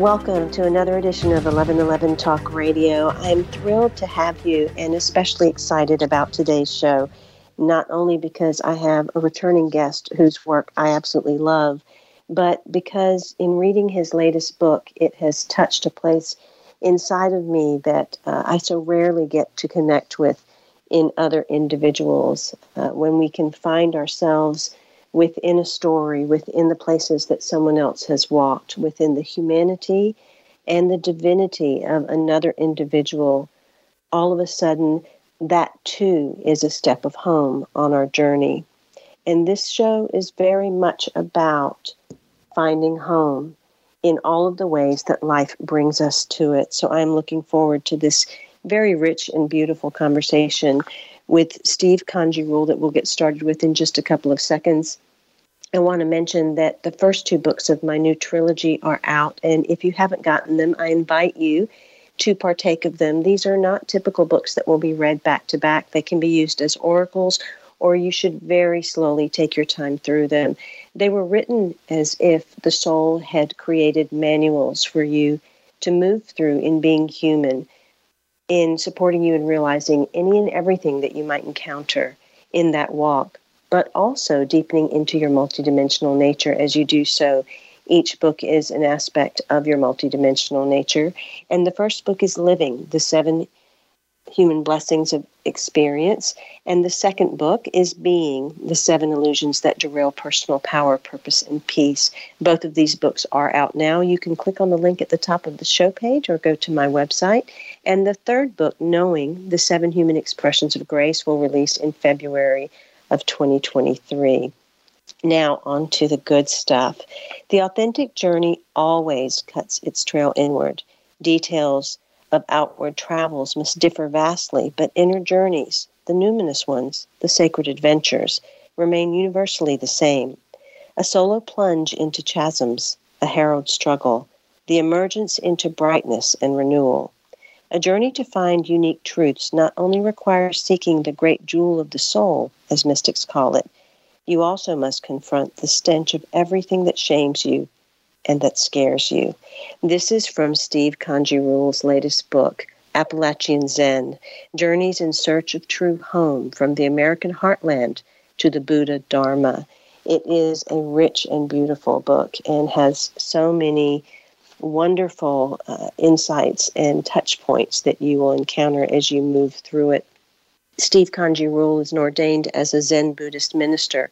Welcome to another edition of 1111 Talk Radio. I'm thrilled to have you and especially excited about today's show not only because I have a returning guest whose work I absolutely love, but because in reading his latest book, it has touched a place inside of me that uh, I so rarely get to connect with in other individuals. Uh, when we can find ourselves within a story, within the places that someone else has walked, within the humanity and the divinity of another individual, all of a sudden that too is a step of home on our journey. And this show is very much about finding home in all of the ways that life brings us to it. So I'm looking forward to this very rich and beautiful conversation with Steve Kanji Ruhl that we'll get started with in just a couple of seconds. I want to mention that the first two books of my new trilogy are out, and if you haven't gotten them, I invite you to partake of them. These are not typical books that will be read back to back. They can be used as oracles, or you should very slowly take your time through them. They were written as if the soul had created manuals for you to move through in being human, in supporting you in realizing any and everything that you might encounter in that walk, but also deepening into your multidimensional nature as you do so each book is an aspect of your multidimensional nature. And the first book is Living, the Seven Human Blessings of Experience. And the second book is Being, the Seven Illusions that Derail Personal Power, Purpose, and Peace. Both of these books are out now. You can click on the link at the top of the show page or go to my website. And the third book, Knowing, the Seven Human Expressions of Grace, will release in February of 2023. Now, on to the good stuff. The authentic journey always cuts its trail inward. Details of outward travels must differ vastly, but inner journeys, the numinous ones, the sacred adventures, remain universally the same. A solo plunge into chasms, a harrowed struggle, the emergence into brightness and renewal. A journey to find unique truths not only requires seeking the great jewel of the soul, as mystics call it, you also must confront the stench of everything that shames you and that scares you. This is from Steve Kanji Ruhl's latest book, Appalachian Zen Journeys in Search of True Home from the American Heartland to the Buddha Dharma. It is a rich and beautiful book and has so many wonderful uh, insights and touch points that you will encounter as you move through it. Steve Kanji Ruhl is ordained as a Zen Buddhist minister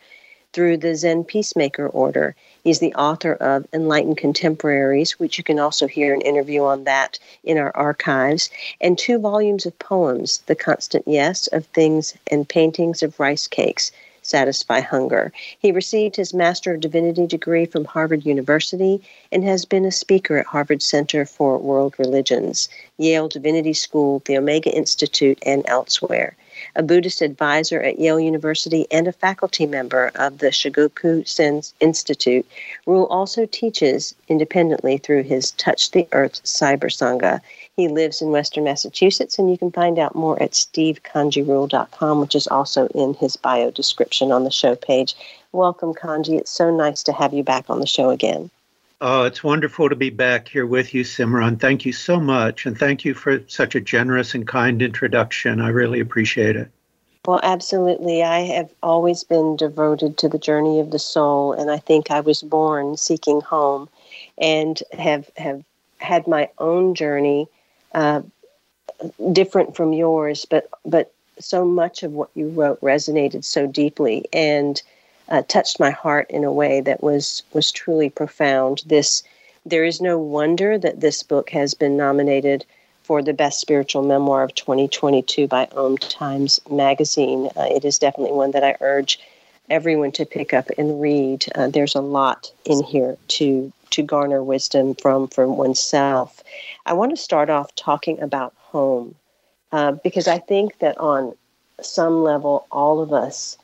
through the Zen Peacemaker Order. He's the author of Enlightened Contemporaries, which you can also hear an interview on that in our archives, and two volumes of poems, The Constant Yes of Things and Paintings of Rice Cakes, satisfy hunger. He received his Master of Divinity degree from Harvard University and has been a speaker at Harvard Center for World Religions, Yale Divinity School, the Omega Institute, and elsewhere a Buddhist advisor at Yale University, and a faculty member of the Shogaku Zen Institute. Ruhl also teaches independently through his Touch the Earth Cyber Sangha. He lives in Western Massachusetts, and you can find out more at stevekanjiruhl.com, which is also in his bio description on the show page. Welcome, Kanji. It's so nice to have you back on the show again. Oh, it's wonderful to be back here with you, Simran. Thank you so much. And thank you for such a generous and kind introduction. I really appreciate it. Well, absolutely. I have always been devoted to the journey of the soul, and I think I was born seeking home and have, have had my own journey uh, different from yours, but, but so much of what you wrote resonated so deeply. And uh, touched my heart in a way that was was truly profound. This there is no wonder that this book has been nominated for the best spiritual memoir of 2022 by Om Times Magazine. Uh, it is definitely one that I urge everyone to pick up and read. Uh, there's a lot in here to to garner wisdom from from oneself. I want to start off talking about home uh, because I think that on some level, all of us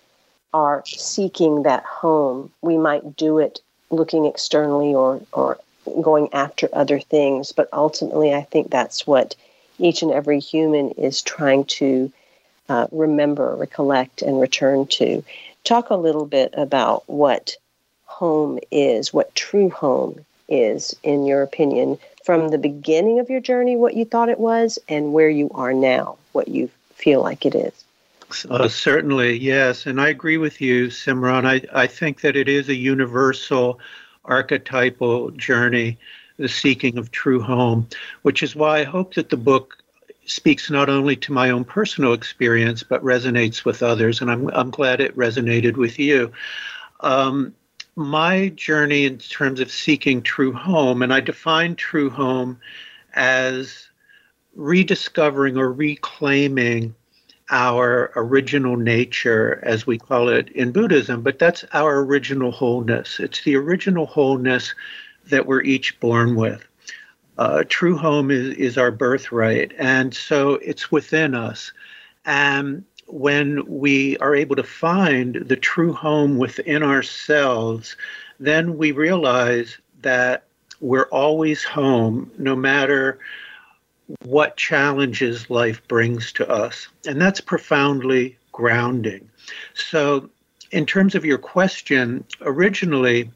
are seeking that home. We might do it looking externally or, or going after other things, but ultimately, I think that's what each and every human is trying to uh, remember, recollect, and return to. Talk a little bit about what home is, what true home is, in your opinion, from the beginning of your journey, what you thought it was, and where you are now, what you feel like it is. Uh, certainly, yes. And I agree with you, Simran. I, I think that it is a universal archetypal journey, the seeking of true home, which is why I hope that the book speaks not only to my own personal experience, but resonates with others. And I'm, I'm glad it resonated with you. Um, my journey in terms of seeking true home, and I define true home as rediscovering or reclaiming our original nature, as we call it in Buddhism, but that's our original wholeness. It's the original wholeness that we're each born with. Uh, true home is, is our birthright, and so it's within us. And when we are able to find the true home within ourselves, then we realize that we're always home no matter what challenges life brings to us. And that's profoundly grounding. So, in terms of your question, originally,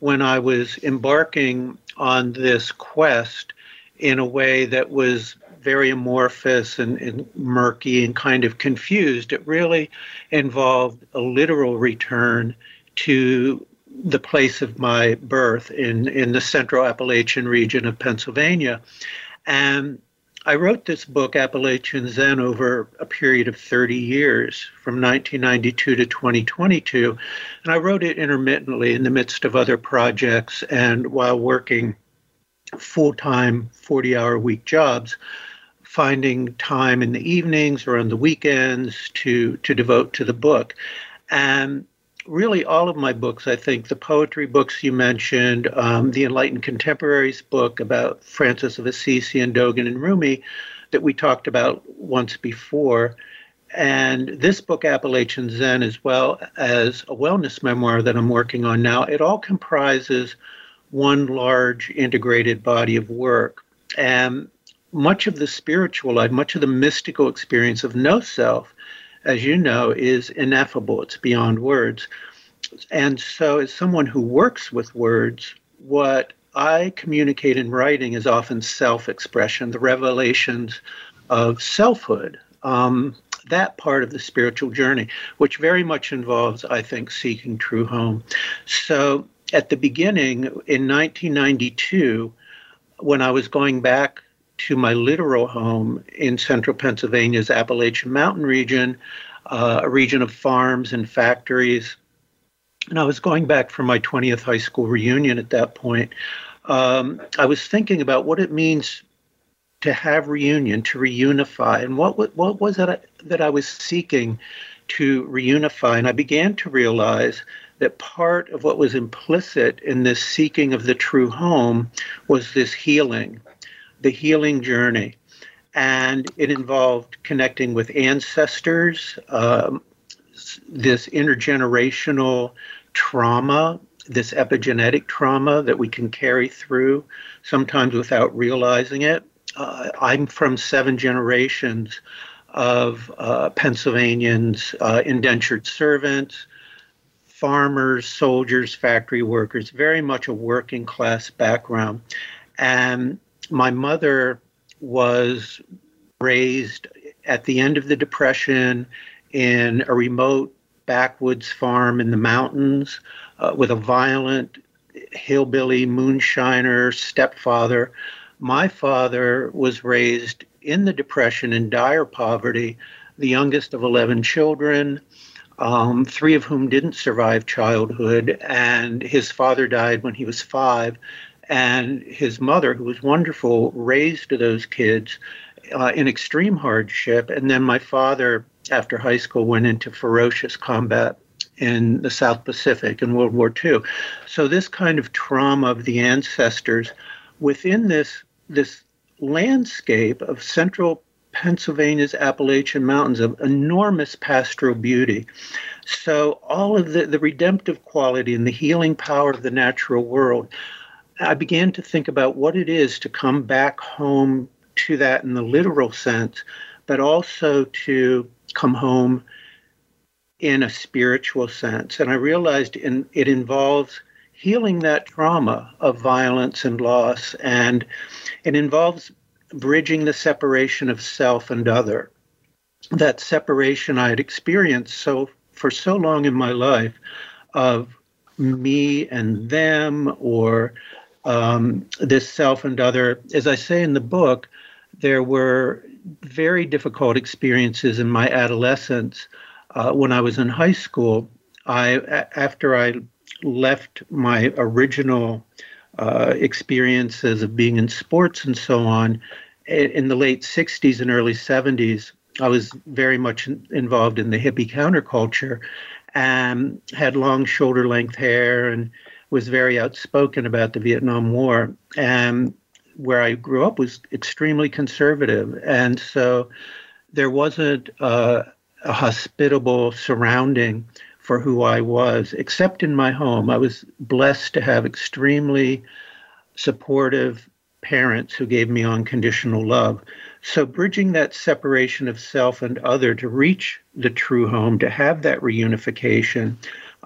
when I was embarking on this quest in a way that was very amorphous and, and, murky and kind of confused. It really involved a literal return to the place of my birth in, in the central Appalachian region of Pennsylvania. And I wrote this book, Appalachian Zen, over a period of 30 years, from 1992 to 2022. And I wrote it intermittently in the midst of other projects and while working full time, 40 hour week jobs finding time in the evenings or on the weekends to to devote to the book and really all of my books i think the poetry books you mentioned um, the enlightened contemporaries book about francis of assisi and dogen and rumi that we talked about once before and this book appalachian zen as well as a wellness memoir that i'm working on now it all comprises one large integrated body of work. And much of the spiritual life, much of the mystical experience of no self, as you know, is ineffable. It's beyond words. And so, as someone who works with words, what I communicate in writing is often self expression, the revelations of selfhood. Um, that part of the spiritual journey, which very much involves, I think, seeking true home. So, at the beginning in 1992, when I was going back to my literal home in central Pennsylvania's Appalachian Mountain region, uh, a region of farms and factories. And I was going back for my 20th high school reunion at that point. Um, I was thinking about what it means to have reunion, to reunify, and what what was it that I was seeking to reunify. And I began to realize that part of what was implicit in this seeking of the true home was this healing the healing journey. And it involved connecting with ancestors, um, this intergenerational trauma, this epigenetic trauma that we can carry through, sometimes without realizing it. Uh, I'm from seven generations of uh, Pennsylvanians, uh, indentured servants, farmers, soldiers, factory workers, very much a working class background. And my mother was raised at the end of the Depression in a remote backwoods farm in the mountains uh, with a violent hillbilly moonshiner stepfather. My father was raised in the Depression in dire poverty, the youngest of 11 children, um, three of whom didn't survive childhood, and his father died when he was five and his mother, who was wonderful, raised those kids uh, in extreme hardship. And then my father, after high school, went into ferocious combat in the South Pacific in World War II. So this kind of trauma of the ancestors within this this landscape of central Pennsylvania's Appalachian Mountains of enormous pastoral beauty. So, all of the, the redemptive quality and the healing power of the natural world, I began to think about what it is to come back home to that in the literal sense, but also to come home in a spiritual sense. And I realized in, it involves healing that trauma of violence and loss, and it involves bridging the separation of self and other. That separation I had experienced so for so long in my life of me and them or um, this self and other. As I say in the book, there were very difficult experiences in my adolescence uh, when I was in high school. I after I left my original uh, experiences of being in sports and so on in the late 60s and early 70s i was very much involved in the hippie counterculture and had long shoulder length hair and was very outspoken about the vietnam war and where i grew up was extremely conservative and so there wasn't a hospitable surrounding for who I was, except in my home. I was blessed to have extremely supportive parents who gave me unconditional love. So, bridging that separation of self and other to reach the true home, to have that reunification,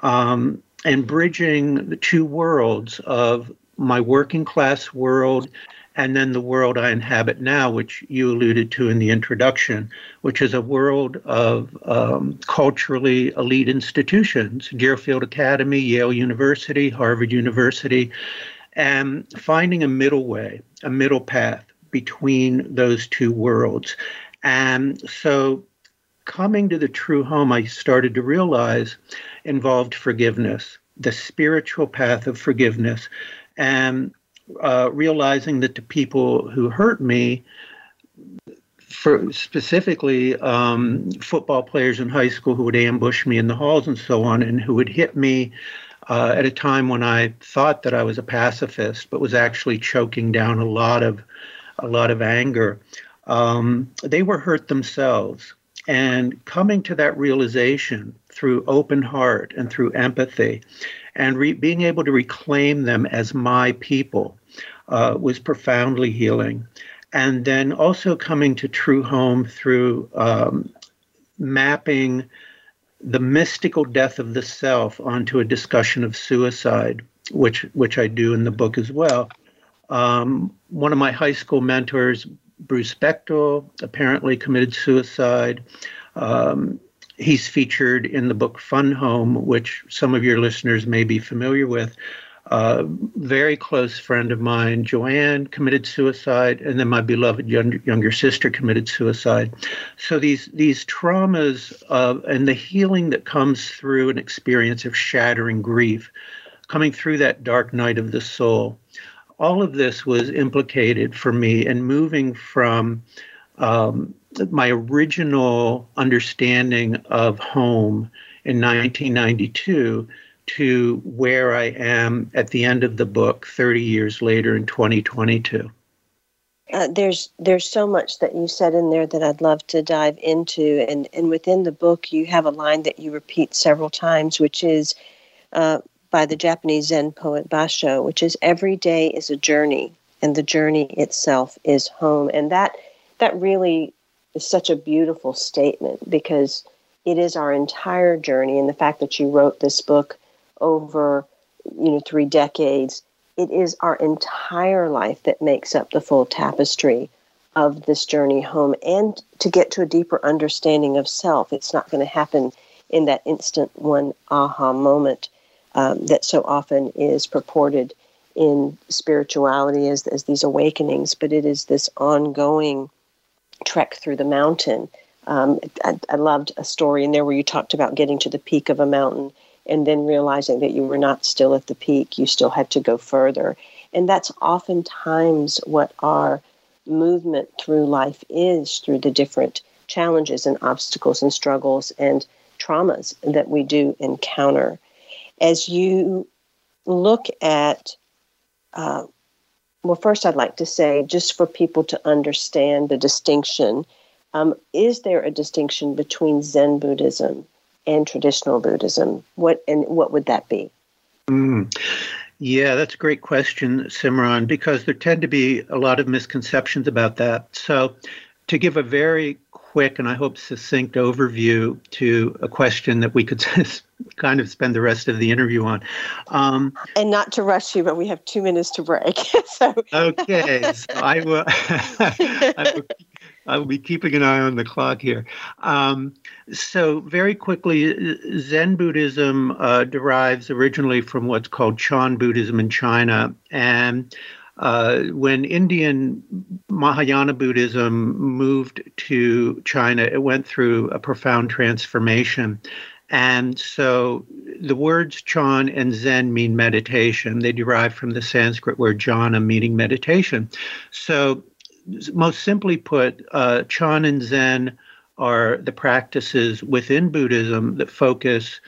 um, and bridging the two worlds of my working class world and then the world I inhabit now, which you alluded to in the introduction, which is a world of um, culturally elite institutions Deerfield Academy, Yale University, Harvard University, and finding a middle way, a middle path between those two worlds. And so coming to the true home, I started to realize involved forgiveness, the spiritual path of forgiveness. And uh, realizing that the people who hurt me, for specifically um, football players in high school who would ambush me in the halls and so on, and who would hit me uh, at a time when I thought that I was a pacifist, but was actually choking down a lot of a lot of anger. Um, they were hurt themselves, and coming to that realization through open heart and through empathy and re- being able to reclaim them as my people uh, was profoundly healing. And then also coming to true home through um, mapping the mystical death of the self onto a discussion of suicide, which which I do in the book as well. Um, one of my high school mentors, Bruce Bechdel, apparently committed suicide. Um, he's featured in the book Fun Home, which some of your listeners may be familiar with. A uh, very close friend of mine, Joanne, committed suicide, and then my beloved younger, younger sister committed suicide. So these these traumas of and the healing that comes through an experience of shattering grief, coming through that dark night of the soul, all of this was implicated for me in moving from um, my original understanding of home in 1992 to where I am at the end of the book 30 years later in 2022. Uh, there's there's so much that you said in there that I'd love to dive into, and and within the book you have a line that you repeat several times, which is uh, by the Japanese Zen poet Basho, which is every day is a journey, and the journey itself is home, and that that really is such a beautiful statement because it is our entire journey. And the fact that you wrote this book over you know three decades it is our entire life that makes up the full tapestry of this journey home. And to get to a deeper understanding of self it's not going to happen in that instant one aha moment um, that so often is purported in spirituality as, as these awakenings but it is this ongoing trek through the mountain. Um, I, I, loved a story in there where you talked about getting to the peak of a mountain and then realizing that you were not still at the peak, you still had to go further. And that's oftentimes what our movement through life is through the different challenges and obstacles and struggles and traumas that we do encounter. As you look at uh, well, first, I'd like to say, just for people to understand the distinction, Um, is there a distinction between Zen Buddhism and traditional Buddhism? What and what would that be? Mm. Yeah, that's a great question, Simran, because there tend to be a lot of misconceptions about that. So, to give a very quick and I hope succinct overview to a question that we could kind of spend the rest of the interview on. Um, and not to rush you, but we have two minutes to break. so okay, so I will. I will I will be keeping an eye on the clock here. Um, so, very quickly, Zen Buddhism uh, derives originally from what's called Chan Buddhism in China. And uh, when Indian Mahayana Buddhism moved to China, it went through a profound transformation. And so the words Chan and Zen mean meditation. They derive from the Sanskrit word jhana, meaning meditation. So most simply put, uh, Chan and Zen are the practices within Buddhism that focus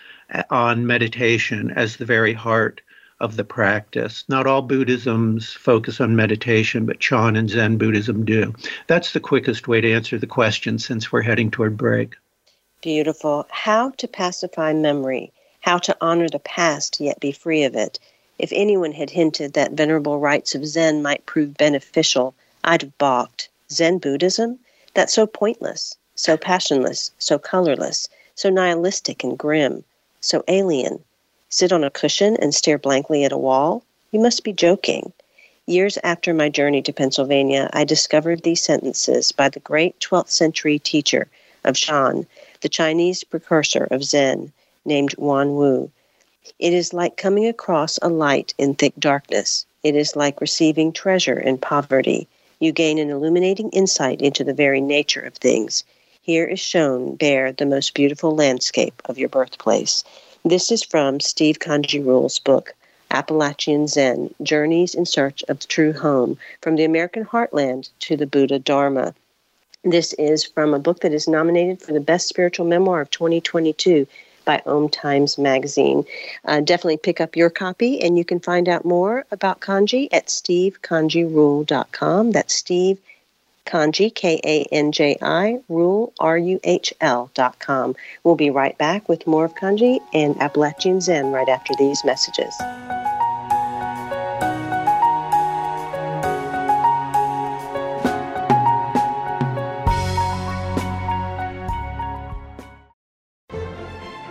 on meditation as the very heart of the practice. Not all Buddhisms focus on meditation, but Chan and Zen Buddhism do. That's the quickest way to answer the question since we're heading toward break. Beautiful. How to pacify memory, how to honor the past yet be free of it. If anyone had hinted that venerable rites of Zen might prove beneficial, I'd have balked. Zen Buddhism? That's so pointless, so passionless, so colorless, so nihilistic and grim, so alien. Sit on a cushion and stare blankly at a wall? You must be joking. Years after my journey to Pennsylvania, I discovered these sentences by the great 12th century teacher of Chan, the Chinese precursor of Zen, named Yuan Wu. It is like coming across a light in thick darkness. It is like receiving treasure in poverty you gain an illuminating insight into the very nature of things. Here is shown bare the most beautiful landscape of your birthplace. This is from Steve Kanji Ruhl's book, Appalachian Zen Journeys in Search of the True Home From the American Heartland to the Buddha Dharma. This is from a book that is nominated for the Best Spiritual Memoir of 2022 by Om Times Magazine. Uh, definitely pick up your copy, and you can find out more about kanji at stevekanjirule.com. That's Steve Kanji, K A N J I, Rule, R U H L dot com. We'll be right back with more of kanji and Appalachian Zen right after these messages.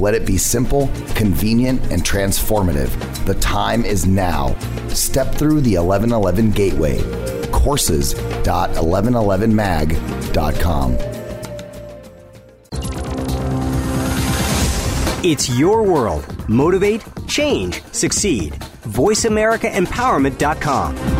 Let it be simple, convenient, and transformative. The time is now. Step through the 1111 gateway. Courses.1111mag.com. It's your world. Motivate, change, succeed. VoiceAmericaEmpowerment.com.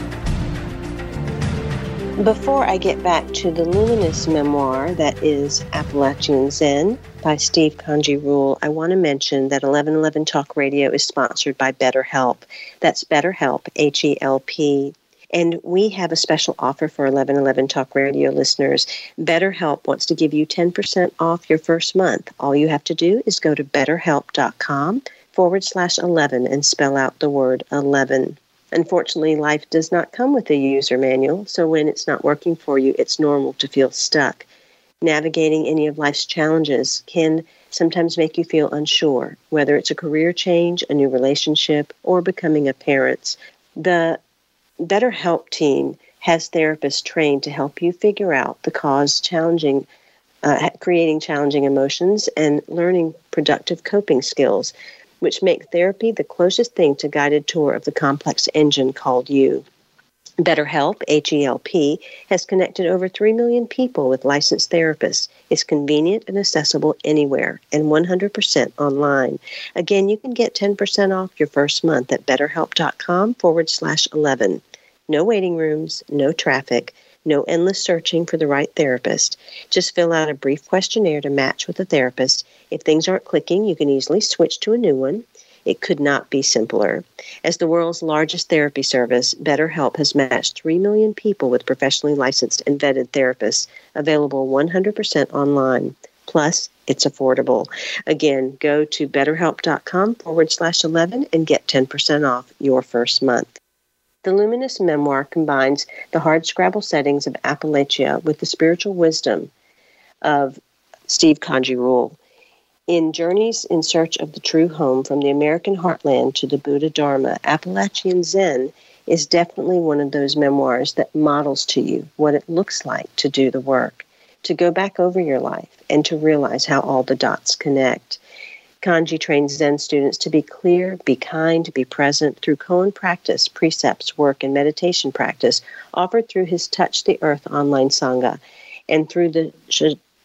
Before I get back to the luminous memoir that is Appalachian Zen by Steve Kanji Ruhl, I want to mention that 1111 Talk Radio is sponsored by BetterHelp. That's BetterHelp, H E L P. And we have a special offer for 1111 Talk Radio listeners. BetterHelp wants to give you 10% off your first month. All you have to do is go to betterhelp.com forward slash 11 and spell out the word 11. Unfortunately, life does not come with a user manual, so when it's not working for you, it's normal to feel stuck. Navigating any of life's challenges can sometimes make you feel unsure, whether it's a career change, a new relationship, or becoming a parent. The BetterHelp team has therapists trained to help you figure out the cause challenging uh, creating challenging emotions and learning productive coping skills which make therapy the closest thing to guided tour of the complex engine called you. BetterHelp, H-E-L-P, has connected over 3 million people with licensed therapists. It's convenient and accessible anywhere and 100% online. Again, you can get 10% off your first month at betterhelp.com forward slash 11. No waiting rooms, no traffic, no endless searching for the right therapist. Just fill out a brief questionnaire to match with a therapist. If things aren't clicking, you can easily switch to a new one. It could not be simpler. As the world's largest therapy service, BetterHelp has matched 3 million people with professionally licensed and vetted therapists, available 100% online. Plus, it's affordable. Again, go to betterhelp.com forward slash 11 and get 10% off your first month. The luminous memoir combines the hardscrabble settings of Appalachia with the spiritual wisdom of Steve Kanji Ruhl. In Journeys in Search of the True Home from the American Heartland to the Buddha Dharma, Appalachian Zen is definitely one of those memoirs that models to you what it looks like to do the work, to go back over your life, and to realize how all the dots connect. Kanji trains Zen students to be clear, be kind, be present through koan practice, precepts, work, and meditation practice offered through his Touch the Earth online Sangha and through the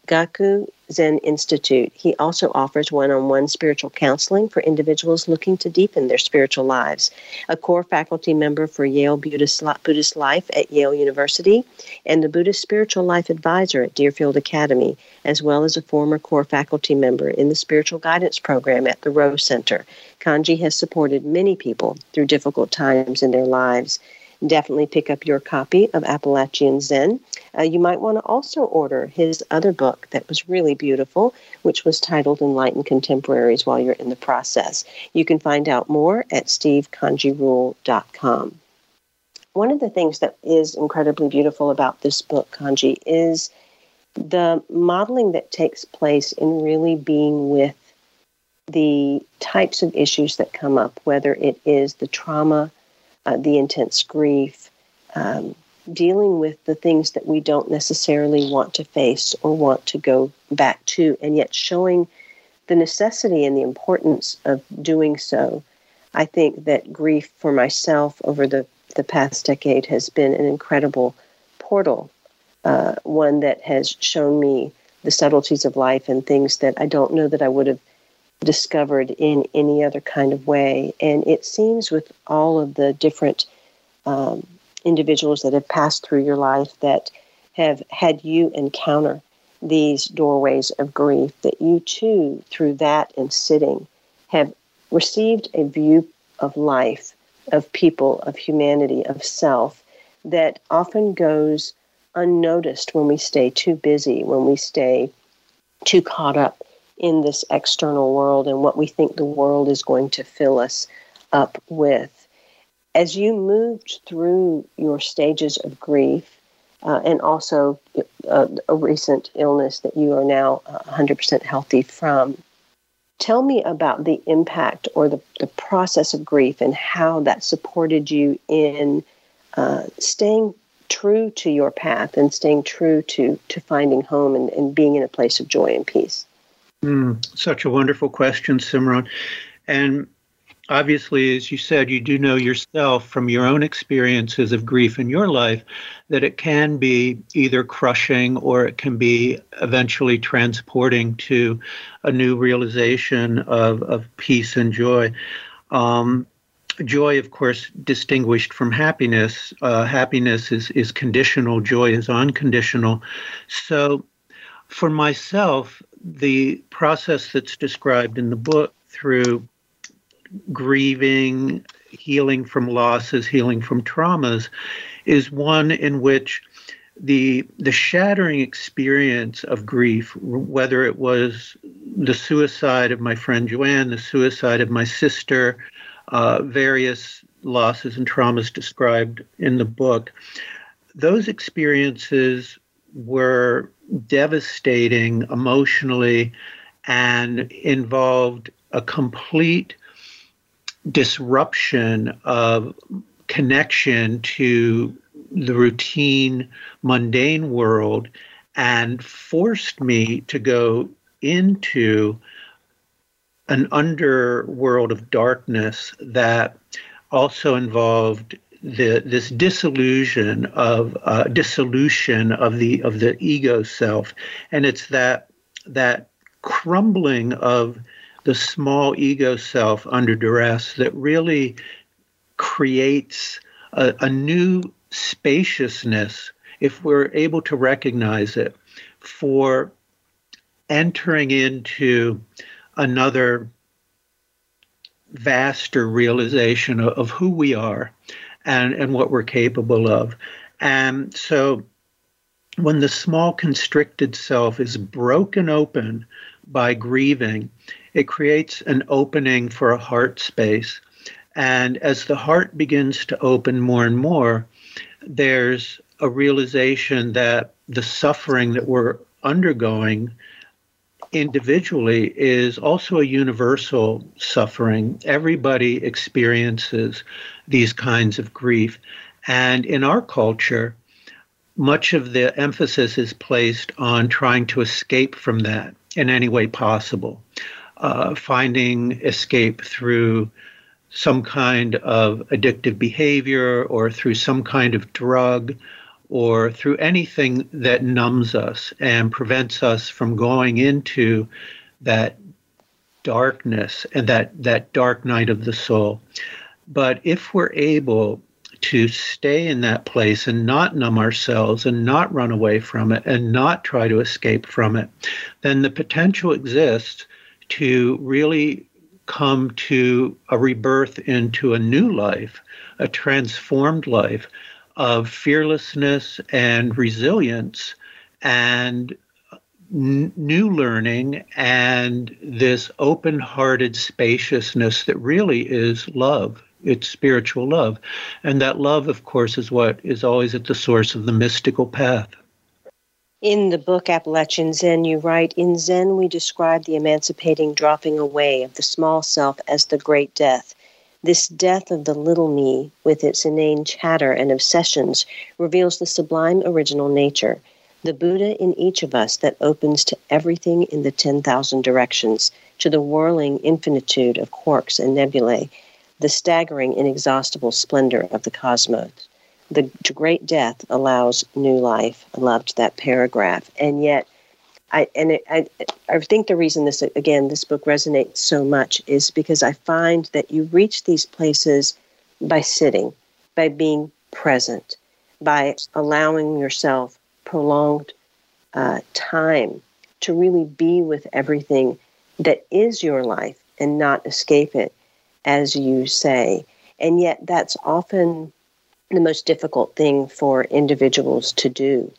Gaku Zen Institute. He also offers one on one spiritual counseling for individuals looking to deepen their spiritual lives. A core faculty member for Yale Buddhist, Life at Yale University, and the Buddhist Spiritual Life Advisor at Deerfield Academy, as well as a former core faculty member in the Spiritual Guidance Program at the Rose Center. Kanji has supported many people through difficult times in their lives definitely pick up your copy of Appalachian Zen. Uh, you might want to also order his other book that was really beautiful, which was titled Enlightened Contemporaries while you're in the process. You can find out more at stevekanjiruhl.com. One of the things that is incredibly beautiful about this book, Kanji, is the modeling that takes place in really being with the types of issues that come up, whether it is the trauma uh, the intense grief, um, dealing with the things that we don't necessarily want to face or want to go back to, and yet showing the necessity and the importance of doing so. I think that grief for myself over the, the past decade has been an incredible portal, uh, one that has shown me the subtleties of life and things that I don't know that I would have discovered in any other kind of way. And it seems with all of the different um, individuals that have passed through your life that have had you encounter these doorways of grief, that you too, through that and sitting, have received a view of life, of people, of humanity, of self that often goes unnoticed when we stay too busy, when we stay too caught up in this external world and what we think the world is going to fill us up with. As you moved through your stages of grief, uh, and also uh, a recent illness that you are now 100% uh, healthy from, tell me about the impact or the, the process of grief and how that supported you in uh, staying true to your path and staying true to, to finding home and, and being in a place of joy and peace. Mm, such a wonderful question, Simran. And obviously, as you said, you do know yourself from your own experiences of grief in your life that it can be either crushing or it can be eventually transporting to a new realization of, of peace and joy. Um, joy, of course, distinguished from happiness. Uh, happiness is, is conditional, joy is unconditional. So, for myself, the process that's described in the book through grieving, healing from losses, healing from traumas, is one in which the the shattering experience of grief, whether it was the suicide of my friend Joanne, the suicide of my sister, uh, various losses and traumas described in the book, those experiences were devastating emotionally and involved a complete disruption of connection to the routine, mundane world and forced me to go into an underworld of darkness that also involved the, this disillusion of uh, dissolution of the of the ego self, and it's that that crumbling of the small ego self under duress that really creates a, a new spaciousness if we're able to recognize it for entering into another vaster realization of, of, who we are and, and what we're capable of. And so when the small constricted self is broken open by grieving, it creates an opening for a heart space. And as the heart begins to open more and more, there's a realization that the suffering that we're undergoing individually is also a universal suffering. Everybody experiences these kinds of grief. And in our culture, much of the emphasis is placed on trying to escape from that in any way possible uh, finding escape through some kind of addictive behavior or through some kind of drug or through anything that numbs us and prevents us from going into that darkness and that, that dark night of the soul. But if we're able to stay in that place and not numb ourselves and not run away from it and not try to escape from it, then the potential exists to really come to a rebirth into a new life, a transformed life of fearlessness and resilience and n- new learning and this open hearted spaciousness that really is love. It's spiritual love. And that love, of course, is what is always at the source of the mystical path. In the book Appalachian Zen, you write In Zen, we describe the emancipating dropping away of the small self as the great death. This death of the little me, with its inane chatter and obsessions, reveals the sublime original nature, the Buddha in each of us that opens to everything in the 10,000 directions, to the whirling infinitude of quarks and nebulae, the staggering, inexhaustible splendor of the cosmos. The great death allows new life. I loved that paragraph, and yet, I and it, I I think the reason this again this book resonates so much is because I find that you reach these places by sitting, by being present, by allowing yourself prolonged uh, time to really be with everything that is your life and not escape it, as you say. And yet, that's often the most difficult thing for individuals to do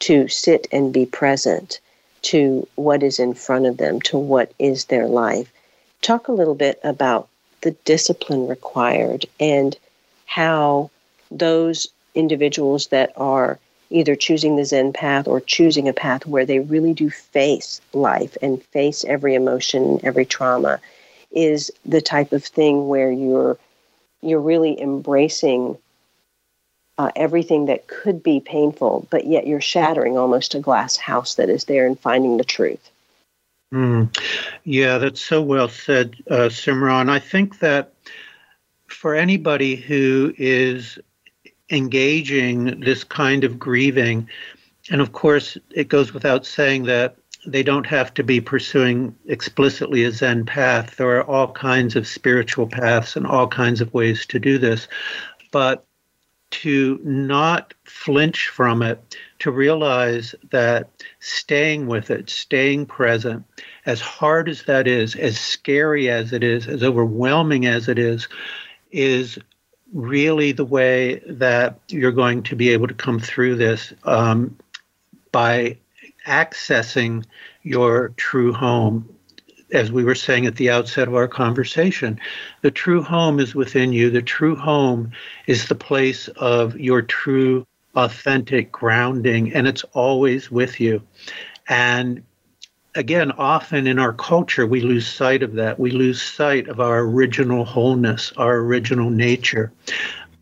to sit and be present to what is in front of them, to what is their life. Talk a little bit about the discipline required and how those individuals that are either choosing the Zen path or choosing a path where they really do face life and face every emotion, every trauma, is the type of thing where you're you're really embracing uh, everything that could be painful, but yet you're shattering almost a glass house that is there and finding the truth. Mm. Yeah, that's so well said, uh, Simran. I think that for anybody who is engaging this kind of grieving, and of course, it goes without saying that they don't have to be pursuing explicitly a Zen path. There are all kinds of spiritual paths and all kinds of ways to do this. But to not flinch from it, to realize that staying with it, staying present, as hard as that is, as scary as it is, as overwhelming as it is, is really the way that you're going to be able to come through this um, by accessing your true home. As we were saying at the outset of our conversation, the true home is within you. The true home is the place of your true, authentic grounding, and it's always with you. And again, often in our culture, we lose sight of that. We lose sight of our original wholeness, our original nature.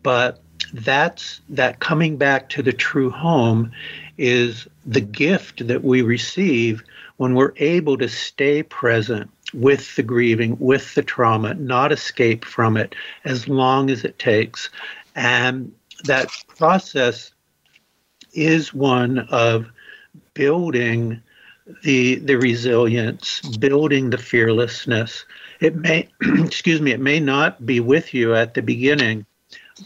But that's that coming back to the true home is the gift that we receive when we're able to stay present with the grieving, with the trauma, not escape from it as long as it takes. And that process is one of building the the resilience, building the fearlessness. It may excuse me, it may not be with you at the beginning,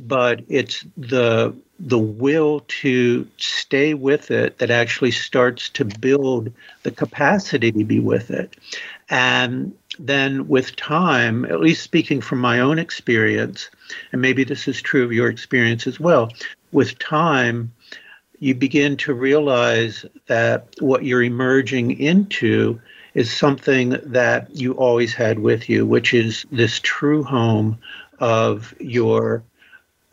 but it's the the will to stay with it that actually starts to build the capacity to be with it. And then with time, at least speaking from my own experience, and maybe this is true of your experience as well, with time, you begin to realize that what you're emerging into is something that you always had with you, which is this true home of your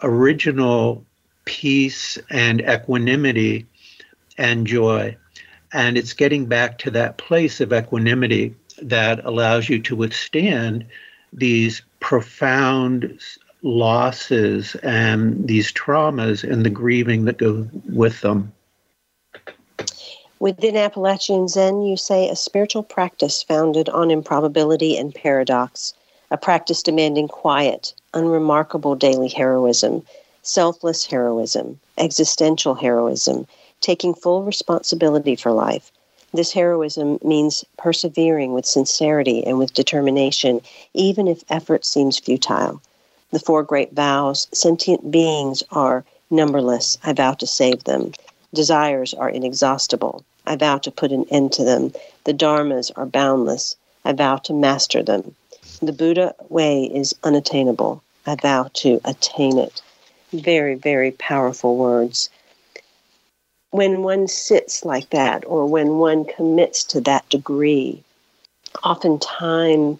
original peace and equanimity and joy. And it's getting back to that place of equanimity that allows you to withstand these profound losses and these traumas and the grieving that go with them. Within Appalachian Zen, you say a spiritual practice founded on improbability and paradox, a practice demanding quiet, unremarkable daily heroism, selfless heroism, existential heroism, taking full responsibility for life. This heroism means persevering with sincerity and with determination, even if effort seems futile. The four great vows sentient beings are numberless. I vow to save them. Desires are inexhaustible. I vow to put an end to them. The dharmas are boundless. I vow to master them. The Buddha way is unattainable. I vow to attain it. Very, very powerful words. When one sits like that, or when one commits to that degree, oftentimes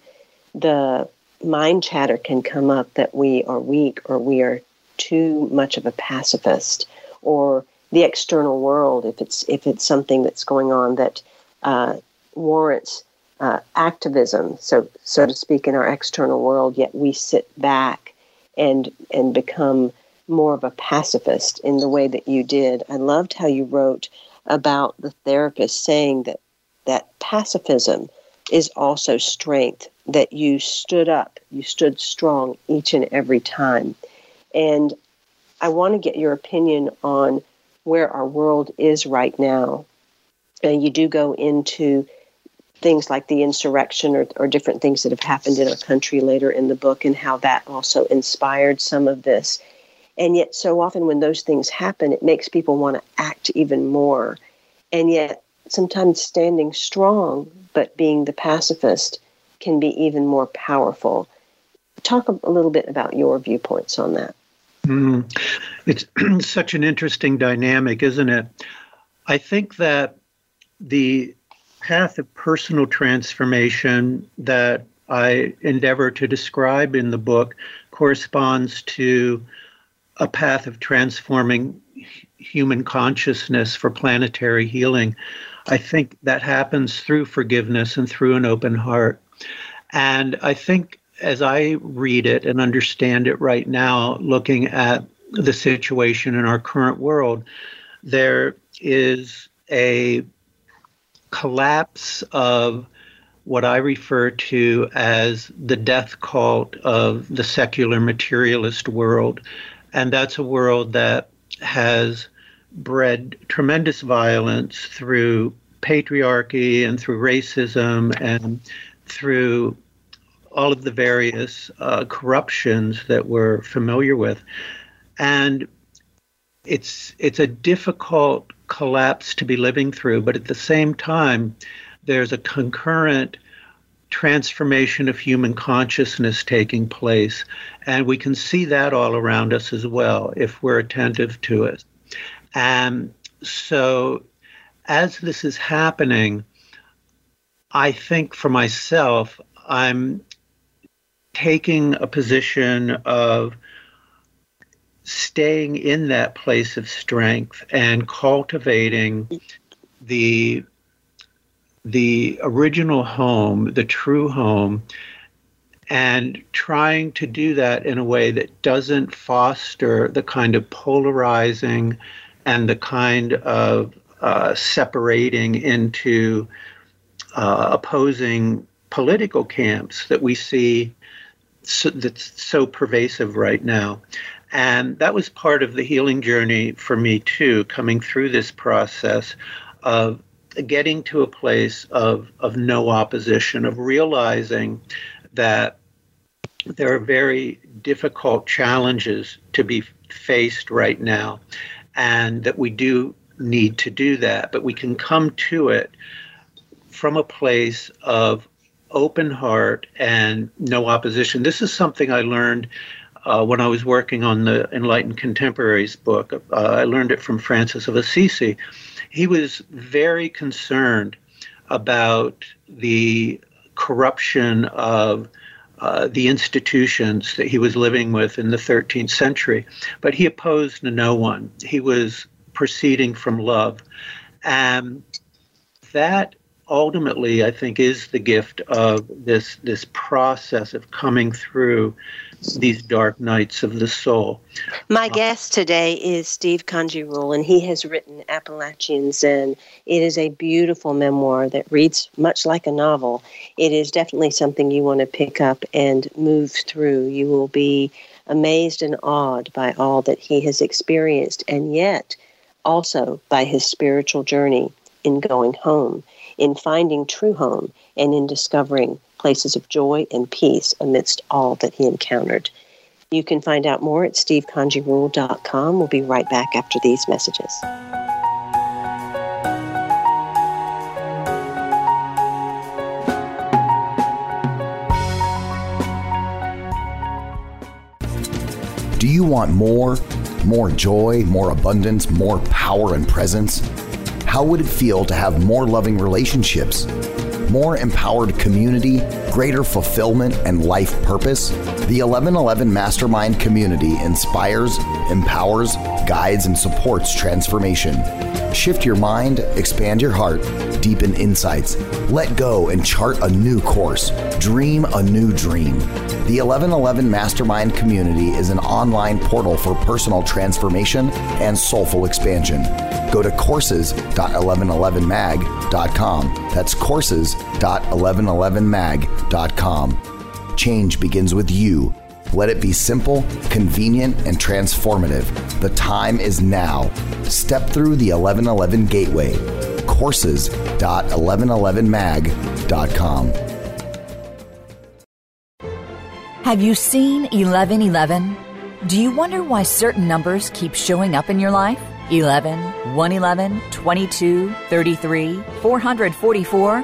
the mind chatter can come up that we are weak or we are too much of a pacifist or the external world if it's if it's something that's going on that uh, warrants uh, activism so so to speak in our external world yet we sit back and and become more of a pacifist in the way that you did i loved how you wrote about the therapist saying that that pacifism is also strength that you stood up, you stood strong each and every time. And I want to get your opinion on where our world is right now. And you do go into things like the insurrection or, or different things that have happened in our country later in the book and how that also inspired some of this. And yet, so often when those things happen, it makes people want to act even more. And yet, sometimes standing strong, but being the pacifist can be even more powerful. Talk a, little bit about your viewpoints on that. Mm, it's such an interesting dynamic, isn't it? I think that the path of personal transformation that I endeavor to describe in the book corresponds to a path of transforming human consciousness for planetary healing. I think that happens through forgiveness and through an open heart. And I think as I read it and understand it right now, looking at the situation in our current world, there is a collapse of what I refer to as the death cult of the secular materialist world. And that's a world that has bred tremendous violence through patriarchy and through racism and through all of the various uh, corruptions that we're familiar with. And it's it's a difficult collapse to be living through, but at the same time, there's a concurrent transformation of human consciousness taking place. And we can see that all around us as well if we're attentive to it. And so, as this is happening, I think for myself, I'm taking a position of staying in that place of strength and cultivating the the original home, the true home, and trying to do that in a way that doesn't foster the kind of polarizing and the kind of uh, separating into uh, opposing political camps that we see so, that's so pervasive right now. And that was part of the healing journey for me too, coming through this process of getting to a place of, of no opposition, of realizing that there are very difficult challenges to be faced right now, and that we do need to do that, but we can come to it from a place of open heart and no opposition. This is something I learned uh, when I was working on the Enlightened Contemporaries book. Uh, I learned it from Francis of Assisi. He was very concerned about the corruption of uh, the institutions that he was living with in the 13th century, but he opposed no one. He was proceeding from love. And that ultimately, I think, is the gift of this this process of coming through these dark nights of the soul. My guest today is Steve Kanji and he has written Appalachian Zen. It is a beautiful memoir that reads much like a novel. It is definitely something you want to pick up and move through. You will be amazed and awed by all that he has experienced, and yet also by his spiritual journey in going home in finding true home and in discovering places of joy and peace amidst all that he encountered. You can find out more at stevekanjiruhl.com. We'll be right back after these messages. Do you want more? More joy, more abundance, more power and presence? How would it feel to have more loving relationships, more empowered community, greater fulfillment, and life purpose? The 1111 Mastermind community inspires, empowers, guides, and supports transformation. Shift your mind, expand your heart, deepen insights, let go and chart a new course, dream a new dream. The 1111 Mastermind community is an online portal for personal transformation and soulful expansion. Go to courses.1111mag.com. That's courses.1111mag.com. Change begins with you. Let it be simple, convenient, and transformative. The time is now. Step through the 1111 gateway. Courses.1111mag.com. Have you seen 1111? Do you wonder why certain numbers keep showing up in your life? 11, 111, 22, 33, 444.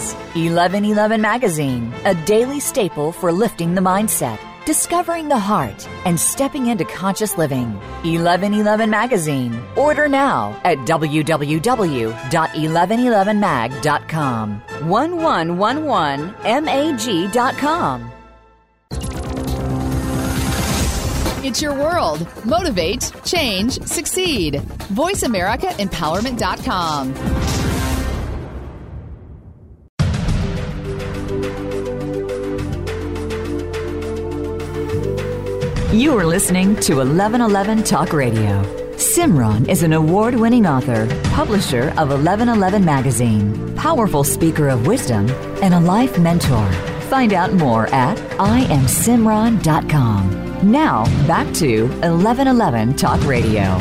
1111 Magazine, a daily staple for lifting the mindset discovering the heart, and stepping into conscious living. 1111 Magazine. Order now at www.1111mag.com. 1111mag.com. It's your world. Motivate, change, succeed. VoiceAmericaEmpowerment.com. You are listening to 1111 Talk Radio. Simran is an award winning author, publisher of 1111 Magazine, powerful speaker of wisdom, and a life mentor. Find out more at IamSimran.com. Now, back to 1111 Talk Radio.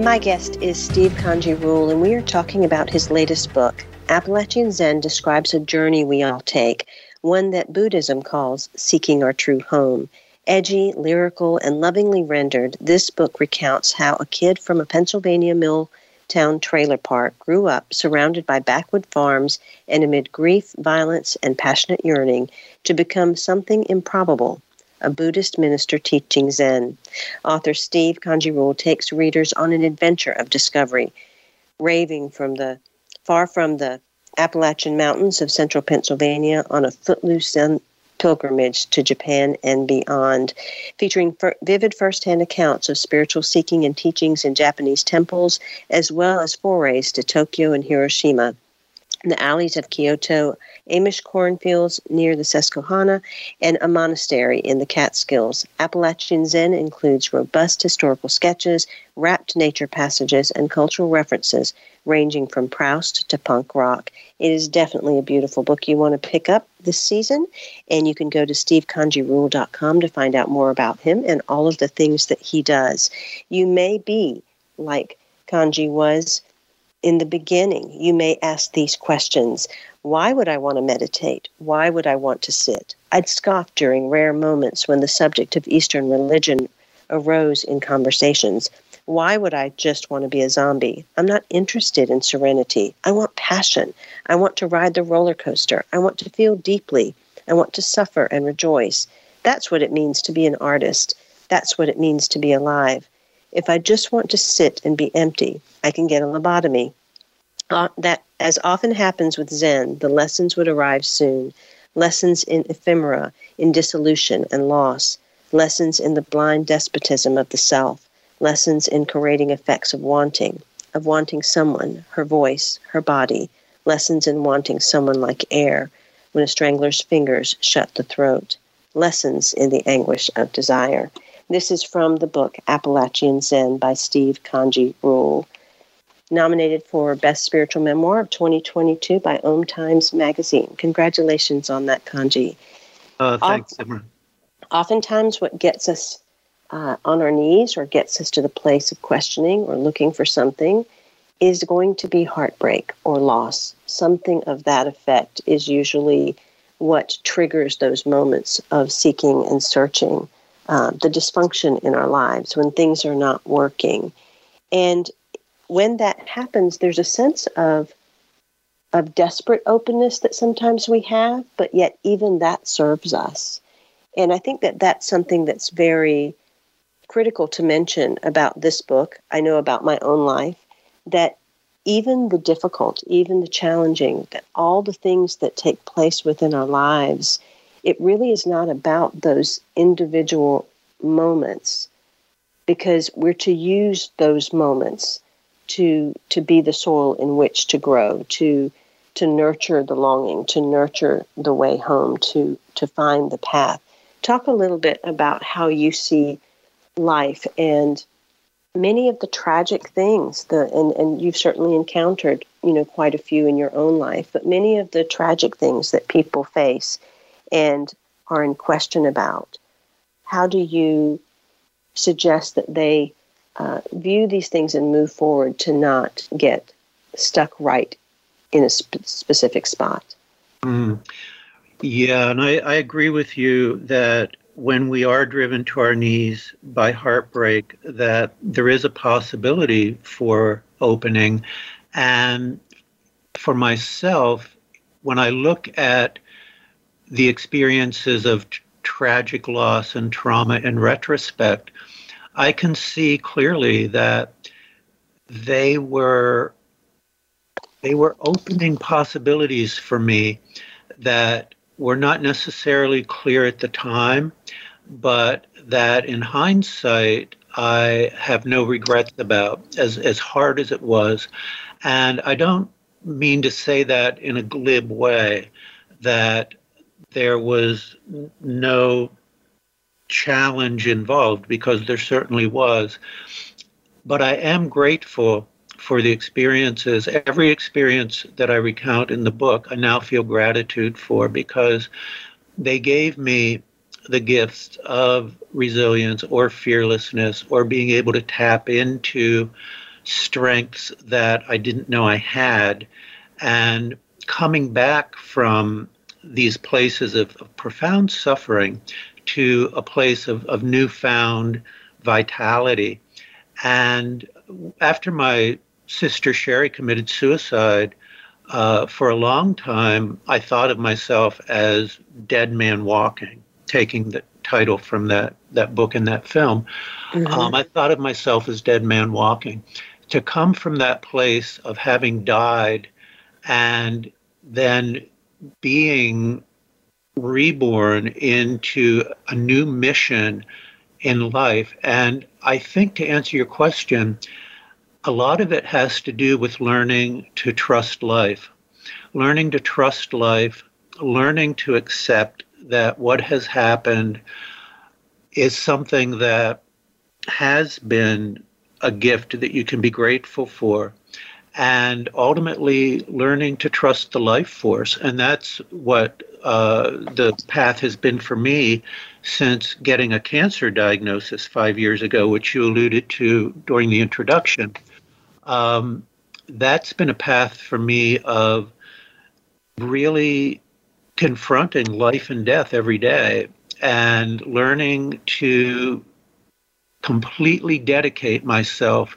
My guest is Steve Kanji Ruhl, and we are talking about his latest book. Appalachian Zen describes a journey we all take one that Buddhism calls Seeking Our True Home. Edgy, lyrical, and lovingly rendered, this book recounts how a kid from a Pennsylvania mill town trailer park grew up surrounded by backwood farms and amid grief, violence, and passionate yearning to become something improbable a Buddhist minister teaching Zen. Author Steve Kanji Ruhl takes readers on an adventure of discovery, raving from the far from the Appalachian Mountains of central Pennsylvania on a footloose pilgrimage to Japan and beyond, featuring f- vivid firsthand accounts of spiritual seeking and teachings in Japanese temples, as well as forays to Tokyo and Hiroshima the alleys of Kyoto, Amish cornfields near the Susquehanna, and a monastery in the Catskills. Appalachian Zen includes robust historical sketches, rapt nature passages, and cultural references ranging from Proust to punk rock. It is definitely a beautiful book you want to pick up this season, and you can go to stevekanjiruhl.com to find out more about him and all of the things that he does. You may be like Kanji was in the beginning, you may ask these questions Why would I want to meditate? Why would I want to sit? I'd scoff during rare moments when the subject of Eastern religion arose in conversations. Why would I just want to be a zombie? I'm not interested in serenity. I want passion. I want to ride the roller coaster. I want to feel deeply. I want to suffer and rejoice. That's what it means to be an artist. That's what it means to be alive. If I just want to sit and be empty, I can get a lobotomy. Uh, that, as often happens with Zen, the lessons would arrive soon. Lessons in ephemera, in dissolution and loss, lessons in the blind despotism of the self, lessons in corrading effects of wanting, of wanting someone, her voice, her body, lessons in wanting someone like air when a strangler's fingers shut the throat, lessons in the anguish of desire. This is from the book Appalachian Zen by Steve Kanji Ruhl. Nominated for Best Spiritual Memoir of 2022 by Om Times Magazine. Congratulations on that, Kanji. Uh, thanks, Simran. Oftentimes, what gets us uh, on our knees or gets us to the place of questioning or looking for something is going to be heartbreak or loss. Something of that effect is usually what triggers those moments of seeking and searching uh, the dysfunction in our lives, when things are not working. And when that happens, there's a sense of of desperate openness that sometimes we have, but yet even that serves us. And I think that that's something that's very critical to mention about this book. I know about my own life that even the difficult, even the challenging, that all the things that take place within our lives it really is not about those individual moments because we're to use those moments to to be the soil in which to grow to to nurture the longing to nurture the way home to to find the path. Talk a little bit about how you see life and many of the tragic things the and, and you've certainly encountered you know quite a few in your own life but many of the tragic things that people face and are in question about, how do you suggest that they uh, view these things and move forward to not get stuck right in a sp- specific spot? Mm. Yeah, and I, I agree with you that when we are driven to our knees by heartbreak, that there is a possibility for opening. And for myself, when I look at the experiences of t- tragic loss and trauma in retrospect, I can see clearly that they were they were opening possibilities for me that were not necessarily clear at the time, but that in hindsight I have no regrets about, as, as hard as it was. And I don't mean to say that in a glib way, that there was no challenge involved, because there certainly was. But I am grateful for the experiences. Every experience that I recount in the book, I now feel gratitude for because they gave me the gifts of resilience or fearlessness or being able to tap into strengths that I didn't know I had. And coming back from these places of, of profound suffering to a place of, of newfound vitality. And after my sister Sherry committed suicide, uh, for a long time, I thought of myself as dead man walking taking the title from that, that book and that film, mm-hmm. um, I thought of myself as dead man walking. To come from that place of having died and then being reborn into a new mission in life. And I think to answer your question, a lot of it has to do with learning to trust life, learning to trust life, learning to accept that what has happened is something that has been a gift that you can be grateful for and ultimately learning to trust the life force. And that's what uh, the path has been for me since getting a cancer diagnosis five years ago which you alluded to during the introduction. Um, that's been a path for me of really confronting life and death every day and learning to completely dedicate myself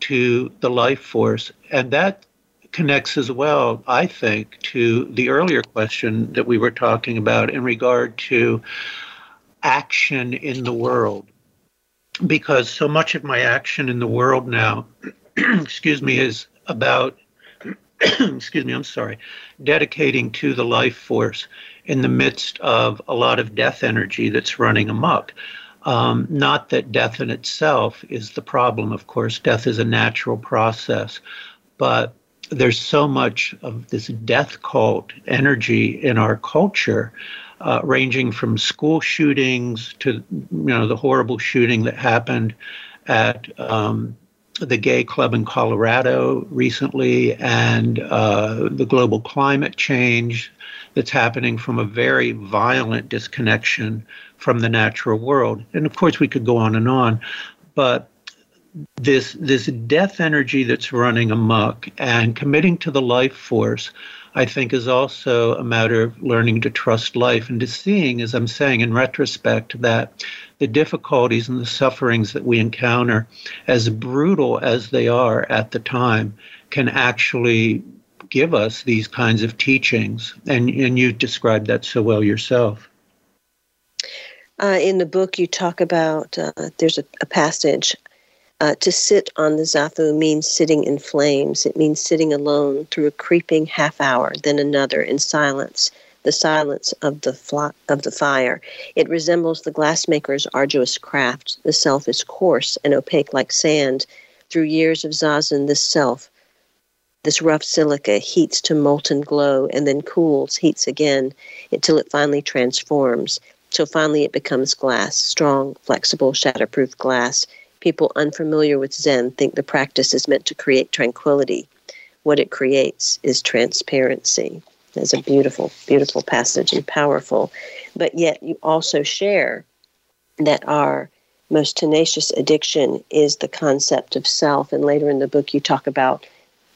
to the life force. And that connects as well, I think, to the earlier question that we were talking about in regard to action in the world. Because so much of my action in the world now, excuse me, is about excuse me, I'm sorry, dedicating to the life force in the midst of a lot of death energy that's running amok. Um, not that death in itself is the problem, of course, death is a natural process, but there's so much of this death cult energy in our culture, uh, ranging from school shootings to you know the horrible shooting that happened at um, the gay club in Colorado recently and uh, the global climate change that's happening from a very violent disconnection from the natural world. And of course, we could go on and on, but this this death energy that's running amok and committing to the life force I think is also a matter of learning to trust life and to seeing, as I'm saying in retrospect, that the difficulties and the sufferings that we encounter, as brutal as they are at the time, can actually give us these kinds of teachings. And, and you described that so well yourself. Uh, in the book, you talk about uh, there's a, a passage uh, to sit on the zafu means sitting in flames. It means sitting alone through a creeping half hour, then another in silence, the silence of the of the fire. It resembles the glassmaker's arduous craft. The self is coarse and opaque like sand. Through years of zazen, this self, this rough silica, heats to molten glow and then cools, heats again, until it finally transforms. Till finally it becomes glass, strong, flexible, shatterproof glass People unfamiliar with Zen think the practice is meant to create tranquility. What it creates is transparency. That's a beautiful, beautiful passage and powerful. But yet, you also share that our most tenacious addiction is the concept of self. And later in the book, you talk about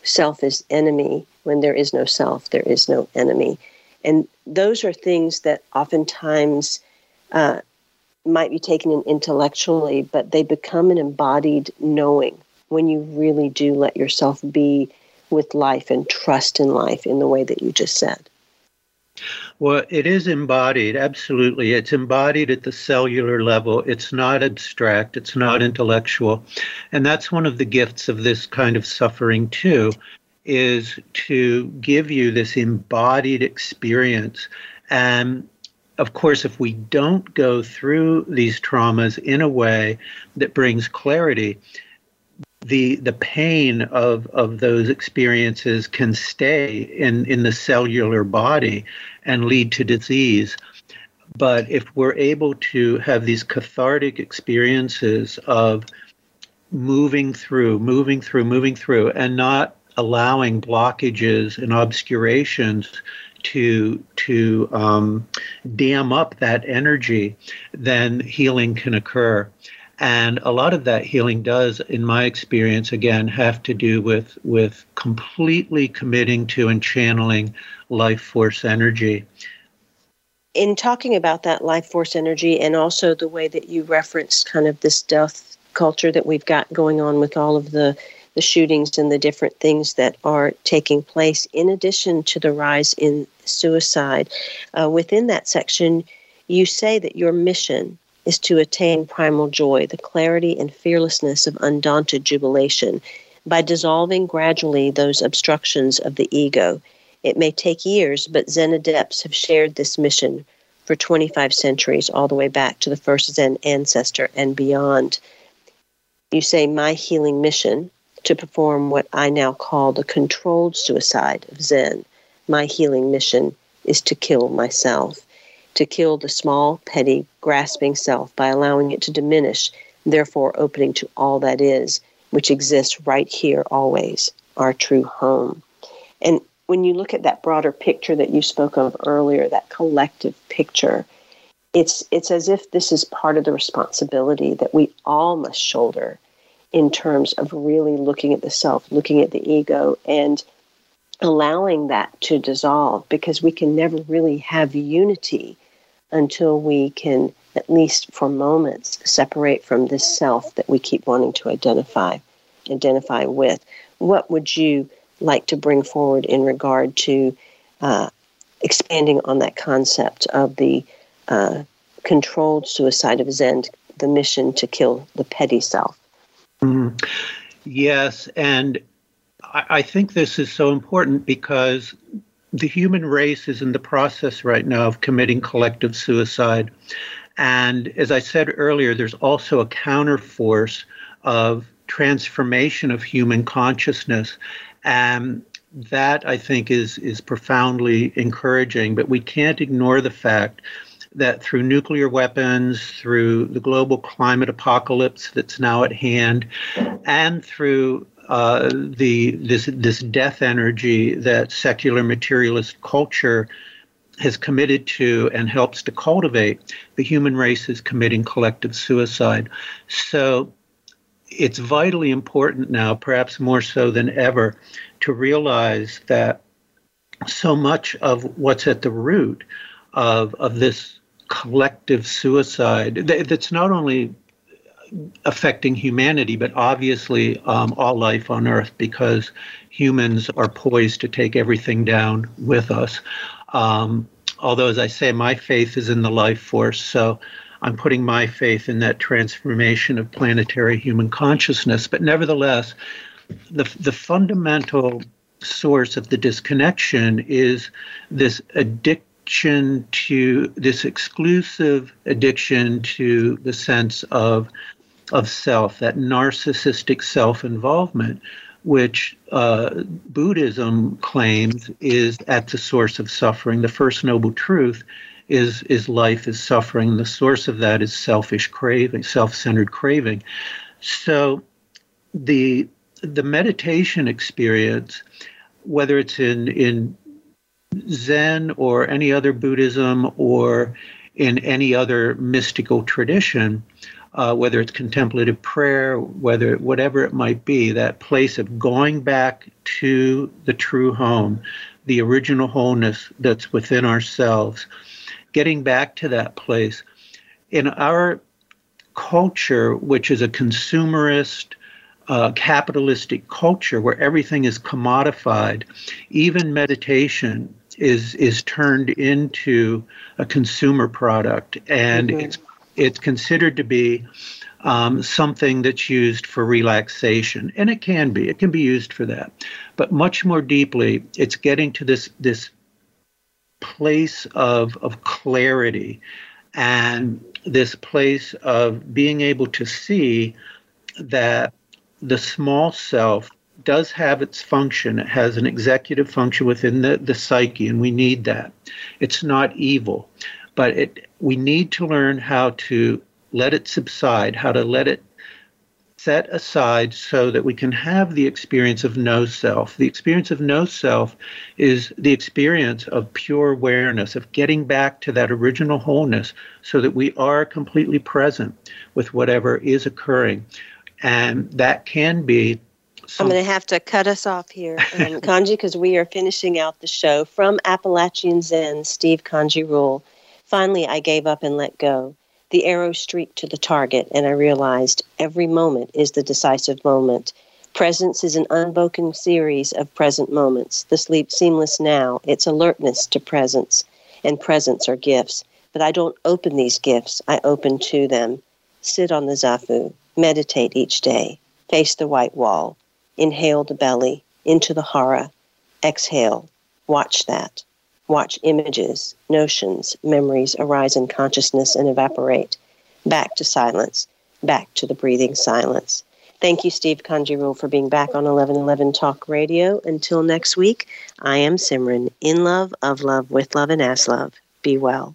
self is enemy. When there is no self, there is no enemy. And those are things that oftentimes uh, might be taken in intellectually, but they become an embodied knowing when you really do let yourself be with life and trust in life in the way that you just said. Well, it is embodied, absolutely. It's embodied at the cellular level. It's not abstract, it's not intellectual. And that's one of the gifts of this kind of suffering, too, is to give you this embodied experience. And of course, if we don't go through these traumas in a way that brings clarity, the the pain of of those experiences can stay in in the cellular body and lead to disease. But if we're able to have these cathartic experiences of moving through moving through moving through and not allowing blockages and obscurations to to um, dam up that energy then healing can occur. And a lot of that healing does in my experience again have to do with with completely committing to and channeling life force energy. In talking about that life force energy and also the way that you referenced kind of this death culture that we've got going on with all of the the shootings and the different things that are taking place in addition to the rise in suicide uh, within that section you say that your mission is to attain primal joy, the clarity and fearlessness of undaunted jubilation, by dissolving gradually those obstructions of the ego. It may take years, but Zen adepts have shared this mission for 25 centuries, all the way back to the first Zen ancestor and beyond. You say, My healing mission to perform what I now call the controlled suicide of Zen. My healing mission is to kill myself to kill the small, petty, grasping self by allowing it to diminish, therefore opening to all that is, which exists right here always, our true home. And when you look at that broader picture that you spoke of earlier, that collective picture, it's it's as if this is part of the responsibility that we all must shoulder in terms of really looking at the self, looking at the ego, and allowing that to dissolve because we can never really have unity until we can, at least for moments, separate from this self that we keep wanting to identify, identify with. What would you like to bring forward in regard to uh, expanding on that concept of the uh, controlled suicide of Zen, the mission to kill the petty self? Mm-hmm. Yes, and I, I think this is so important because the human race is in the process right now of committing collective suicide. And as I said earlier, there's also a counterforce of transformation of human consciousness. And that I think is is profoundly encouraging, but we can't ignore the fact that through nuclear weapons, through the global climate apocalypse that's now at hand, and through uh, the this this death energy that secular materialist culture has committed to and helps to cultivate, the human race is committing collective suicide. So it's vitally important now, perhaps more so than ever, to realize that so much of what's at the root of, of this collective suicide that's not only affecting humanity, but obviously um, all life on Earth because humans are poised to take everything down with us. Um, although, as I say, my faith is in the life force, so I'm putting my faith in that transformation of planetary human consciousness. But nevertheless, the, the fundamental source of the disconnection is this addiction to this exclusive addiction to the sense of of self, that narcissistic self involvement, which uh, Buddhism claims is at the source of suffering. The first noble truth is is life is suffering. The source of that is selfish craving, self-centered craving. So the the meditation experience, whether it's in in Zen or any other Buddhism or in any other mystical tradition, uh, whether it's contemplative prayer, whether whatever it might be, that place of going back to the true home, the original wholeness that's within ourselves, getting back to that place. In our culture, which is a consumerist, uh, capitalistic culture where everything is commodified, even meditation is is turned into a consumer product, and mm-hmm. it's it's considered to be um, something that's used for relaxation, and it can be. It can be used for that, but much more deeply, it's getting to this this place of of clarity and this place of being able to see that the small self does have its function. It has an executive function within the, the psyche, and we need that. It's not evil, but it, we need to learn how to let it subside, how to let it set aside so that we can have the experience of no self. The experience of no self is the experience of pure awareness, of getting back to that original wholeness so that we are completely present with whatever is occurring. And that can be. Some- I'm going to have to cut us off here, um, Kanji, because we are finishing out the show from Appalachian Zen, Steve Kanji Ruhl. Finally, I gave up and let go. The arrow streaked to the target, and I realized every moment is the decisive moment. Presence is an unbroken series of present moments. The sleep seamless now, it's alertness to presence, and presents are gifts. But I don't open these gifts, I open to them. Sit on the zafu, meditate each day, face the white wall, inhale the belly, into the hara, exhale, watch that. Watch images, notions, memories arise in consciousness and evaporate. Back to silence, back to the breathing silence. Thank you, Steve Kanji for being back on 1111 Talk Radio. Until next week, I am Simran, in love, of love, with love, and as love. Be well.